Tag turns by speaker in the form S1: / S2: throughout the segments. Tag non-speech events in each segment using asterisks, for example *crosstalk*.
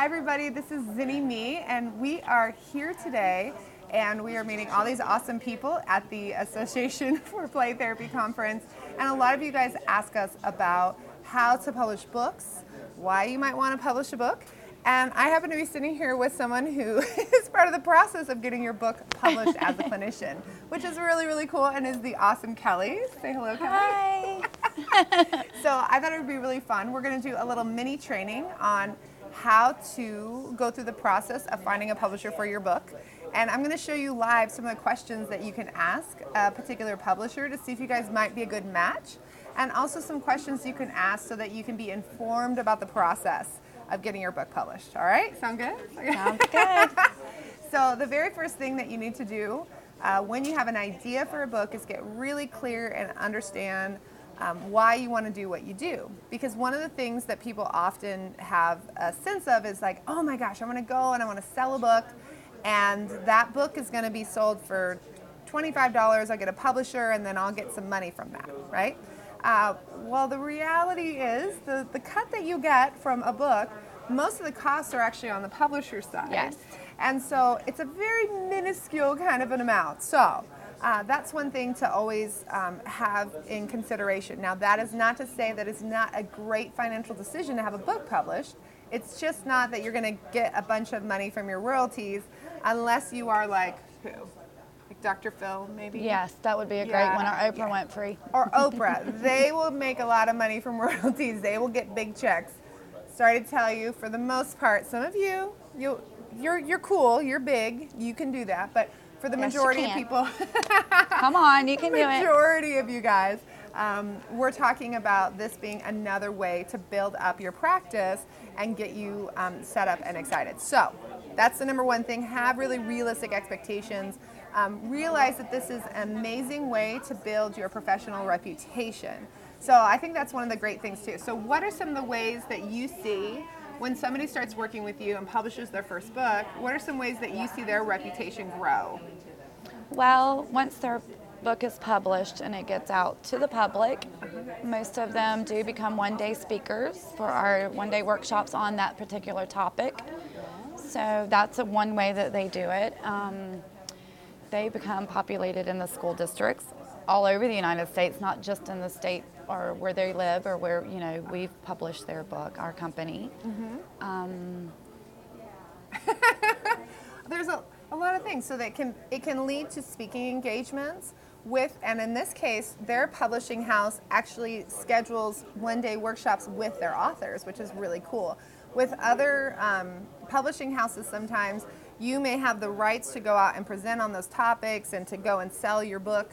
S1: Hi, everybody. This is Zynny Me, and we are here today, and we are meeting all these awesome people at the Association *laughs* for Play Therapy Conference. And a lot of you guys ask us about how to publish books, why you might want to publish a book. And I happen to be sitting here with someone who *laughs* is part of the process of getting your book published as a *laughs* clinician, which is really, really cool and is the awesome Kelly. Say hello, Kelly.
S2: Hi.
S1: So I thought it would be really fun. We're going to do a little mini training on how to go through the process of finding a publisher for your book. And I'm going to show you live some of the questions that you can ask a particular publisher to see if you guys might be a good match. And also some questions you can ask so that you can be informed about the process of getting your book published. All right? Sound good?
S2: Sounds *laughs* good.
S1: So, the very first thing that you need to do uh, when you have an idea for a book is get really clear and understand um, why you want to do what you do. Because one of the things that people often have a sense of is like, oh my gosh, I want to go and I want to sell a book, and that book is going to be sold for $25. I'll get a publisher, and then I'll get some money from that, right? Uh, well, the reality is the, the cut that you get from a book, most of the costs are actually on the publisher side.
S2: Yes.
S1: And so it's a very minuscule kind of an amount. So uh, that's one thing to always um, have in consideration. Now, that is not to say that it's not a great financial decision to have a book published. It's just not that you're going to get a bunch of money from your royalties unless you are like who? Like Dr. Phil, maybe?
S2: Yes, that would be a great
S1: Yeah,
S2: one. Or Oprah
S1: yeah.
S2: Winfrey.
S1: or *laughs* Oprah. they will make a lot of money from *laughs* royalties. They will get big checks. Sorry to tell you, for the most part, some of you, you, you're you're cool. You're big. You can do that. But for the
S2: Yes,
S1: majority of people, *laughs*
S2: Come on, you *laughs* can do it.
S1: majority of you guys, um, we're talking about this being another way to build up your practice and get you um, set up and excited. So that's the number one thing. Have really realistic expectations. Um, realize that this is an amazing way to build your professional reputation. So I think that's one of the great things too. So what are some of the ways that you see when somebody starts working with you and publishes their first book? What are some ways that you see their reputation grow?
S2: Well, once their book is published and it gets out to the public, most of them do become one day speakers for our one day workshops on that particular topic. So that's a one way that they do it. Um, they become populated in the school districts all over the United States, not just in the state or where they live or where you know we've published their book, our company. Um, *laughs*
S1: there's a, a lot of things. So that can it can lead to speaking engagements with and in this case their publishing house actually schedules one day workshops with their authors which is really cool. With other um, publishing houses sometimes you may have the rights to go out and present on those topics and to go and sell your book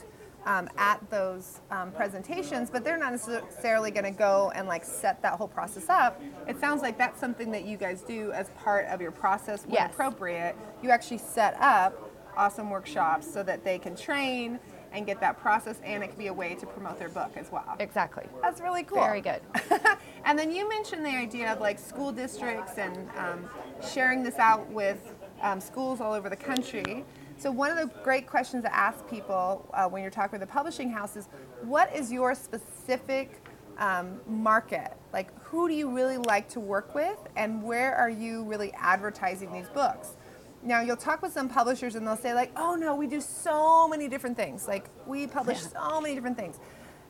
S1: um, at those um, presentations, but they're not necessarily going to go and like set that whole process up. It sounds like that's something that you guys do as part of your process when
S2: Yes.
S1: appropriate. You actually set up awesome workshops so that they can train and get that process, and it can be a way to promote their book as well.
S2: exactly.
S1: That's really cool.
S2: Very good. *laughs*
S1: and then you mentioned the idea of like school districts and um, sharing this out with um, schools all over the country. So one of the great questions to ask people uh, when you're talking with a publishing house is, what is your specific um, market? Like, who do you really like to work with, and where are you really advertising these books? Now you'll talk with some publishers and they'll say like, "Oh no, we do so many different things. Like we publish
S2: Yeah.
S1: so many different things."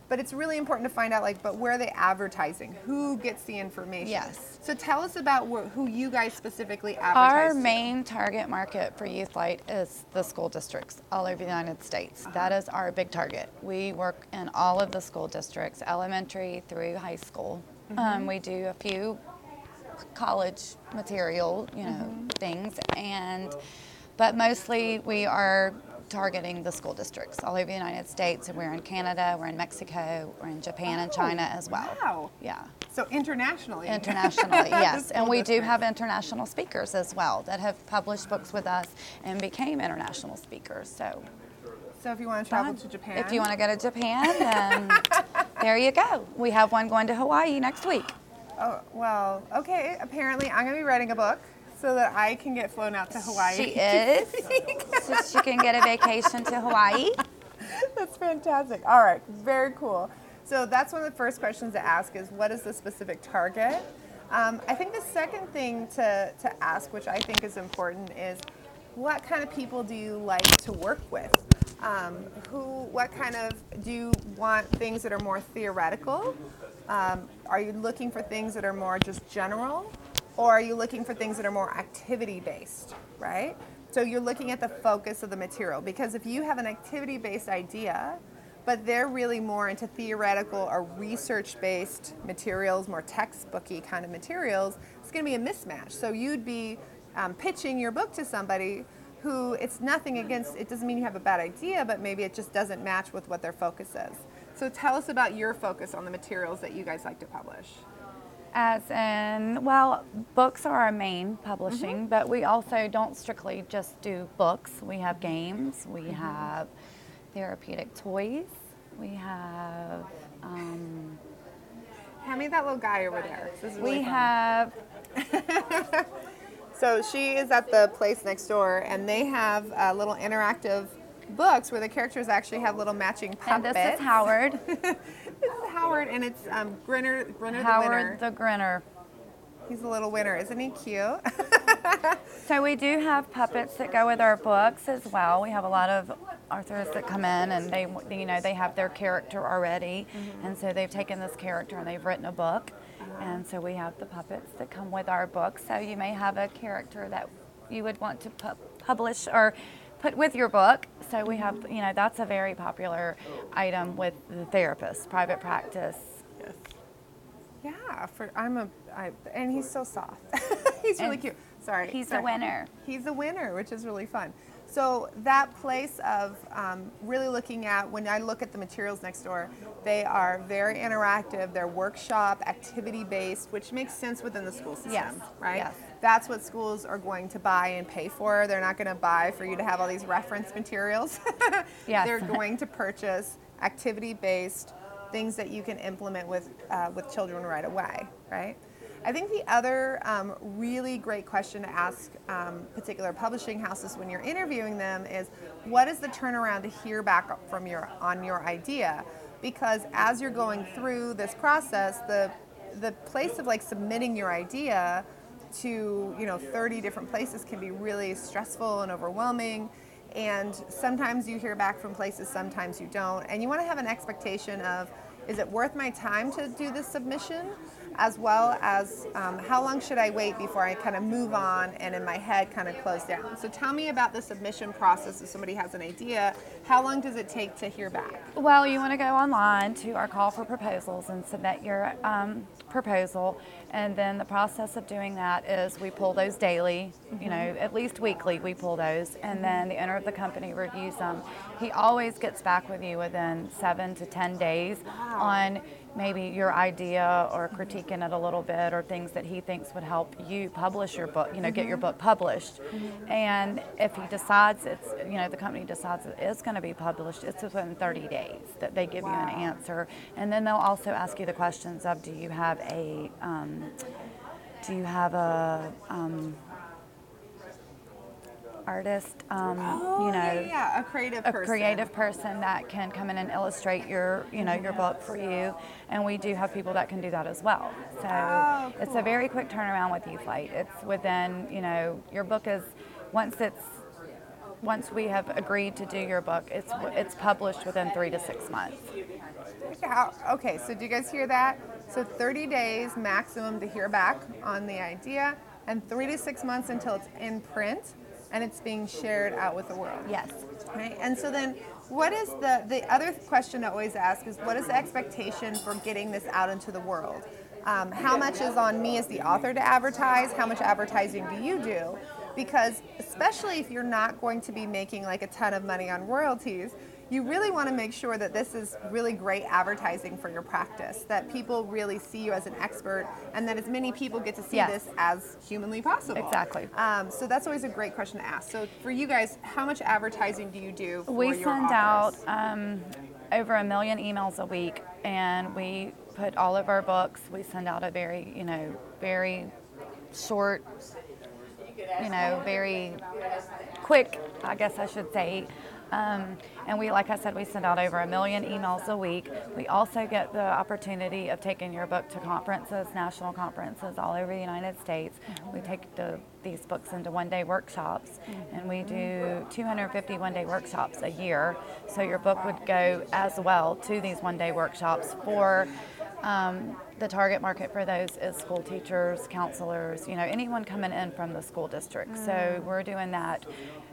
S1: But it's really important to find out like, but where are they advertising? Who gets the information?
S2: Yes.
S1: So tell us about wh- who you guys specifically
S2: Our
S1: advertise. to.
S2: main target market for Youth Light is the school districts all over the United States. Uh-huh. That is our big target. We work in all of the school districts, elementary through high school. Mm-hmm. Um, we do a few college material, you know, mm-hmm. things, and but mostly we are targeting the school districts all over the United States. And we're in Canada, we're in Mexico, we're in Japan and
S1: Oh,
S2: China as well.
S1: Wow.
S2: Yeah.
S1: So internationally.
S2: Internationally, *laughs* yes. And we do have international speakers as well that have published books with us and became international speakers. So
S1: So if you want to travel
S2: fun.
S1: to Japan.
S2: if you want to go to Japan, then *laughs* there you go. We have one going to Hawaii next week.
S1: Oh well, okay. Apparently, I'm gonna be writing a book so that I can get flown out to Hawaii.
S2: She is. so she can get a vacation to Hawaii. *laughs*
S1: That's fantastic. All right, very cool. So that's one of the first questions to ask is what is the specific target? Um, I think the second thing to, to ask, which I think is important, is what kind of people do you like to work with? Um, who, what kind of, do you want things that are more theoretical? Um, are you looking for things that are more just general? Or are you looking for things that are more activity based, right? So you're looking at the focus of the material because if you have an activity based idea, but they're really more into theoretical or research based materials, more textbooky kind of materials, it's going to be a mismatch. So you'd be um, pitching your book to somebody who it's nothing against, it doesn't mean you have a bad idea, but maybe it just doesn't match with what their focus is. So tell us about your focus on the materials that you guys like to publish.
S2: As in, well, books are our main publishing, but we also don't strictly just do books. We have games, we have therapeutic toys, we have, um,
S1: Hand me that little guy over there. This is really
S2: we
S1: fun.
S2: have, *laughs*
S1: So she is at the place next door, and they have uh, little interactive books where the characters actually have little matching puppets.
S2: and this is Howard, *laughs*
S1: Howard, and it's um, Grinner. Grinner the winner.
S2: Howard the Grinner.
S1: He's a little winner, isn't he cute? *laughs*
S2: So we do have puppets that go with our books as well. We have a lot of authors that come in and they, you know, they have their character already, and so they've taken this character and they've written a book, and so we have the puppets that come with our books. So you may have a character that you would want to pu- publish or put with your book. So we have, you know, that's a very popular item with the therapist, private practice.
S1: yes. Yeah, for I'm a, I, and he's so soft. *laughs* he's really
S2: And
S1: cute. Sorry.
S2: he's a
S1: sorry.
S2: winner.
S1: He's a winner, which is really fun. So that place of um, really looking at when I look at the materials next door, they are very interactive. They're workshop, activity based, which makes sense within the school system,
S2: Yes,
S1: right?
S2: yes.
S1: That's what schools are going to buy and pay for. They're not going to buy for you to have all these reference materials. *laughs*
S2: Yes.
S1: They're going to purchase activity based things that you can implement with uh, with children right away, right? I think the other um, really great question to ask um, particular publishing houses when you're interviewing them is, what is the turnaround to hear back from your on your idea? Because as you're going through this process, the the place of like submitting your idea to you know 30 different places can be really stressful and overwhelming. And sometimes you hear back from places sometimes you don't. And you want to have an expectation of is it worth my time to do this submission as well as um, how long should i wait before i kind of move on and in my head kind of close down so tell me about the submission process if somebody has an idea how long does it take to hear back
S2: Well, you want to go online to our call for proposals and submit your um, proposal. And then the process of doing that is we pull those daily, you know, at least weekly we pull those. And then the owner of the company reviews them. He always gets back with you within seven to 10 days on maybe your idea or critiquing it a little bit or things that he thinks would help you publish your book, you know, get your book published. And if he decides it's, you know, the company decides it is going to be published, it's within 30 days that they give you an answer. And then they'll also ask you the questions of do you have a, um, do you have a, um, artist, um,
S1: oh
S2: you know,
S1: yeah, yeah, a creative
S2: a
S1: person
S2: creative person that can come in and illustrate your, you know, your book for you. And we do have people that can do that as well. So
S1: Oh,
S2: it's a very quick turnaround with YouthLight. It's within, you know, your book is once it's once we have agreed to do your book, it's it's published within three to six months.
S1: How, okay, so do you guys hear that? So 30 days maximum to hear back on the idea, and three to six months until it's in print and it's being shared out with the world.
S2: Yes.
S1: Right? And so then, what is the the other question I always ask is what is the expectation for getting this out into the world? Um, how much is on me as the author to advertise? How much advertising do you do? Because especially if you're not going to be making like a ton of money on royalties, you really want to make sure that this is really great advertising for your practice, that people really see you as an expert, and that as many people get to see
S2: Yes.
S1: this as humanly possible.
S2: Exactly.
S1: Um, so that's always a great question to ask. So for you guys, how much advertising do you do for
S2: We send out um, over a million emails a week, and we put all of our books. We send out a very, you know, very short, you know, very quick, I guess I should say, Um, and we, like I said, we send out over a million emails a week. We also get the opportunity of taking your book to conferences, national conferences all over the United States. We take the, these books into one day workshops, and we do 250 one day workshops a year. So your book would go as well to these one day workshops for. Um, the target market for those is school teachers, counselors, you know, anyone coming in from the school district. So we're doing that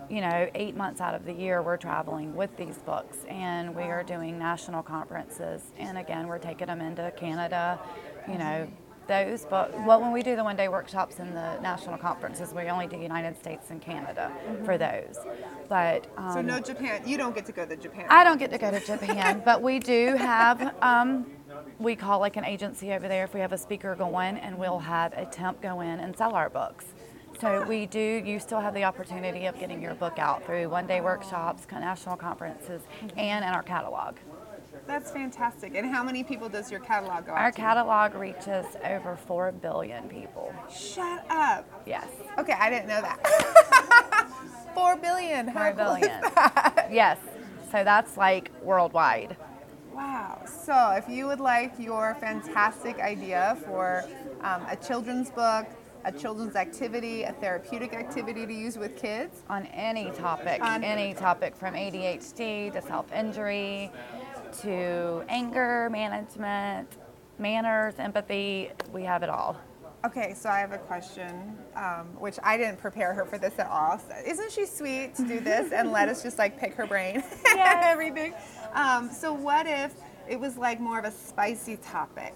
S2: you know, eight months out of the year, we're traveling with these books and we are doing national conferences. And again, we're taking them into Canada, you know, those but Well, when we do the one day workshops and the national conferences, we only do United States and Canada for those. But um,
S1: So no Japan. You don't get to go to Japan.
S2: I don't get to go to Japan, but we do have. Um, we call like an agency over there if we have a speaker going and we'll have a temp go in and sell our books. So we do, you still have the opportunity of getting your book out through one-day workshops, national conferences, mm-hmm. and in our catalog.
S1: That's fantastic. And how many people does your catalog go out
S2: Our
S1: to?
S2: catalog reaches over 4 billion people.
S1: Shut up.
S2: Yes,
S1: Okay, I didn't know that. *laughs* Four billion. How
S2: 4
S1: cool is that?
S2: Yes, so that's like worldwide.
S1: Wow. So, if you would like your fantastic idea for um, a children's book, a children's activity, a therapeutic activity to use with kids,
S2: On any topic,
S1: On-
S2: any topic from ADHD to self injury to anger management, manners, empathy, we have it all.
S1: Okay, so I have a question, um, which I didn't prepare her for this at all. So isn't she sweet to do this and let us just like pick her brain *laughs*
S2: Yes.
S1: everything? Um, so what if it was like more of a spicy topic?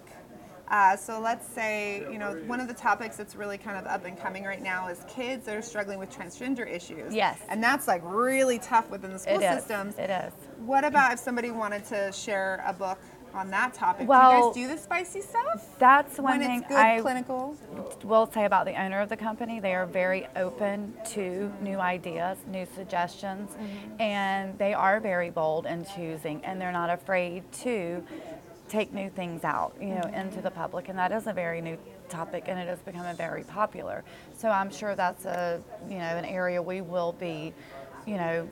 S1: Uh, so let's say, you know, one of the topics that's really kind of up and coming right now is kids that are struggling with transgender issues.
S2: Yes.
S1: And that's like really tough within the school
S2: It is.
S1: systems.
S2: It is.
S1: What about if somebody wanted to share a book on that topic? do
S2: Well,
S1: you guys do the spicy stuff?
S2: That's one
S1: when
S2: thing
S1: it's good
S2: I
S1: clinical?
S2: will say about the owner of the company. They are very open to new ideas, new suggestions, mm-hmm. and they are very bold in choosing, and they're not afraid to take new things out, you know, mm-hmm. into the public, and that is a very new topic, and it has become a very popular. So I'm sure that's a, you know, an area we will be, you know,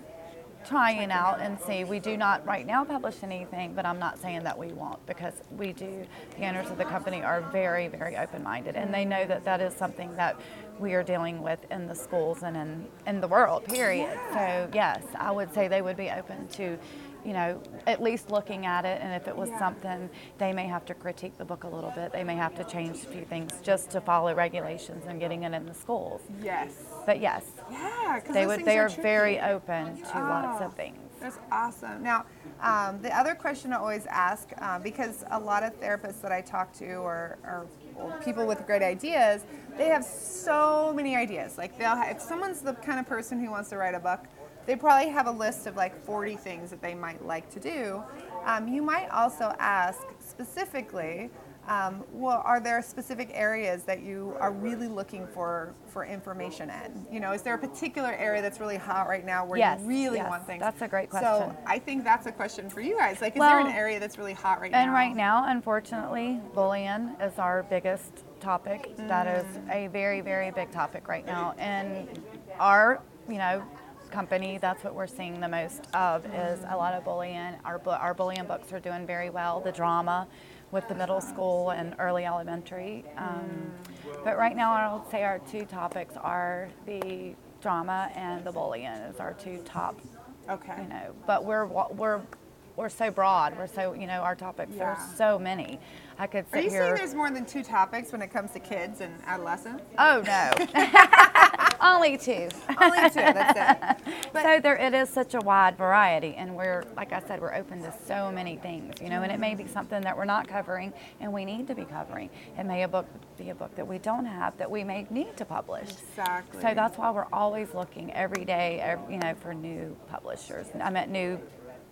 S2: trying out and see. We do not right now publish anything, but I'm not saying that we won't because we do. The owners of the company are very, very open-minded, and they know that that is something that we are dealing with in the schools and in in the world. Period. So yes, I would say they would be open to. You know, at least looking at it, and if it was
S1: Yeah.
S2: something, they may have to critique the book a little bit. They may have to change a few things just to follow regulations and getting it in the schools.
S1: Yes.
S2: But yes,
S1: Yeah, because
S2: they would. They are very open to lots
S1: Oh.
S2: of things.
S1: That's awesome. Now, um, the other question I always ask, uh, because a lot of therapists that I talk to or, or, or people with great ideas, they have so many ideas. Like they'll have, if someone's the kind of person who wants to write a book, they probably have a list of like 40 things that they might like to do. Um, you might also ask specifically, um, well, are there specific areas that you are really looking for for information in? You know, is there a particular area that's really hot right now where
S2: Yes,
S1: you really
S2: yes,
S1: want things?
S2: that's a great question. So.
S1: I think that's a question for you guys. Like, is there an area that's really hot right now?
S2: And right now, unfortunately, bullying is our biggest topic. That is a very, very big topic right now. And our, you know, company, that's what we're seeing the most of is a lot of bullying. Our, our bullying books are doing very well. The drama with the middle school and early elementary. Um, but right now, I would say our two topics are the drama and the bullying is our two top
S1: Okay.
S2: you know but we're we're we're so broad we're so you know our topics
S1: Yeah.
S2: are so many i could
S1: Are you
S2: here
S1: saying there's more than two topics when it comes to kids and adolescents?
S2: oh no *laughs* *laughs* only two
S1: Only two. That's it. *laughs* But
S2: so there it is such a wide variety and we're like i said we're open to so many things you know and it may be something that we're not covering and we need to be covering it may a book be a book that we don't have that we may need to publish
S1: exactly.
S2: So that's why we're always looking every day, ev- you know, for new publishers. I meant new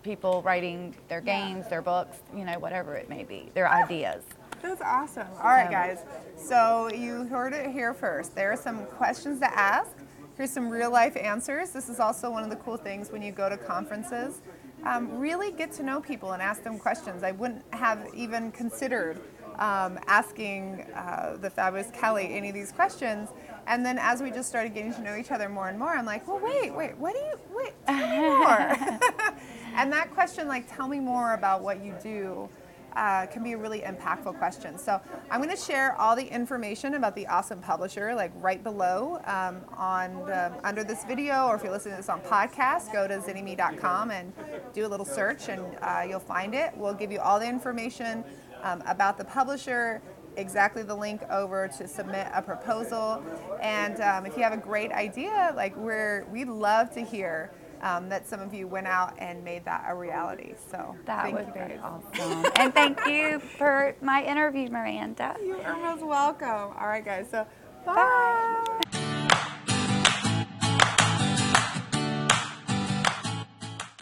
S2: people writing their games, their books, you know, whatever it may be, their ideas.
S1: That's awesome. All right, guys. So you heard it here first. There are some questions to ask. Here's some real life answers. This is also one of the cool things when you go to conferences. Um, really get to know people and ask them questions. I wouldn't have even considered um, asking uh, the fabulous Kelly any of these questions. And then as we just started getting to know each other more and more, I'm like, well, wait, wait, what do you, wait, tell me more. *laughs* *laughs* And that question, like, tell me more about what you do, uh, can be a really impactful question. So I'm going to share all the information about the awesome publisher, like right below um, on the, under this video, or if you're listening to this on podcast, go to zynnyme.com and do a little search, and uh, you'll find it. We'll give you all the information um, about the publisher. Exactly the link over to submit a proposal, and um, if you have a great idea, like we're we love to hear um, that some of you went out and made that a reality. So
S2: That
S1: thank
S2: would
S1: you
S2: be
S1: guys.
S2: awesome. and thank you for my interview, Miranda. *laughs*
S1: You are most welcome. All right, guys. So bye.
S2: Bye.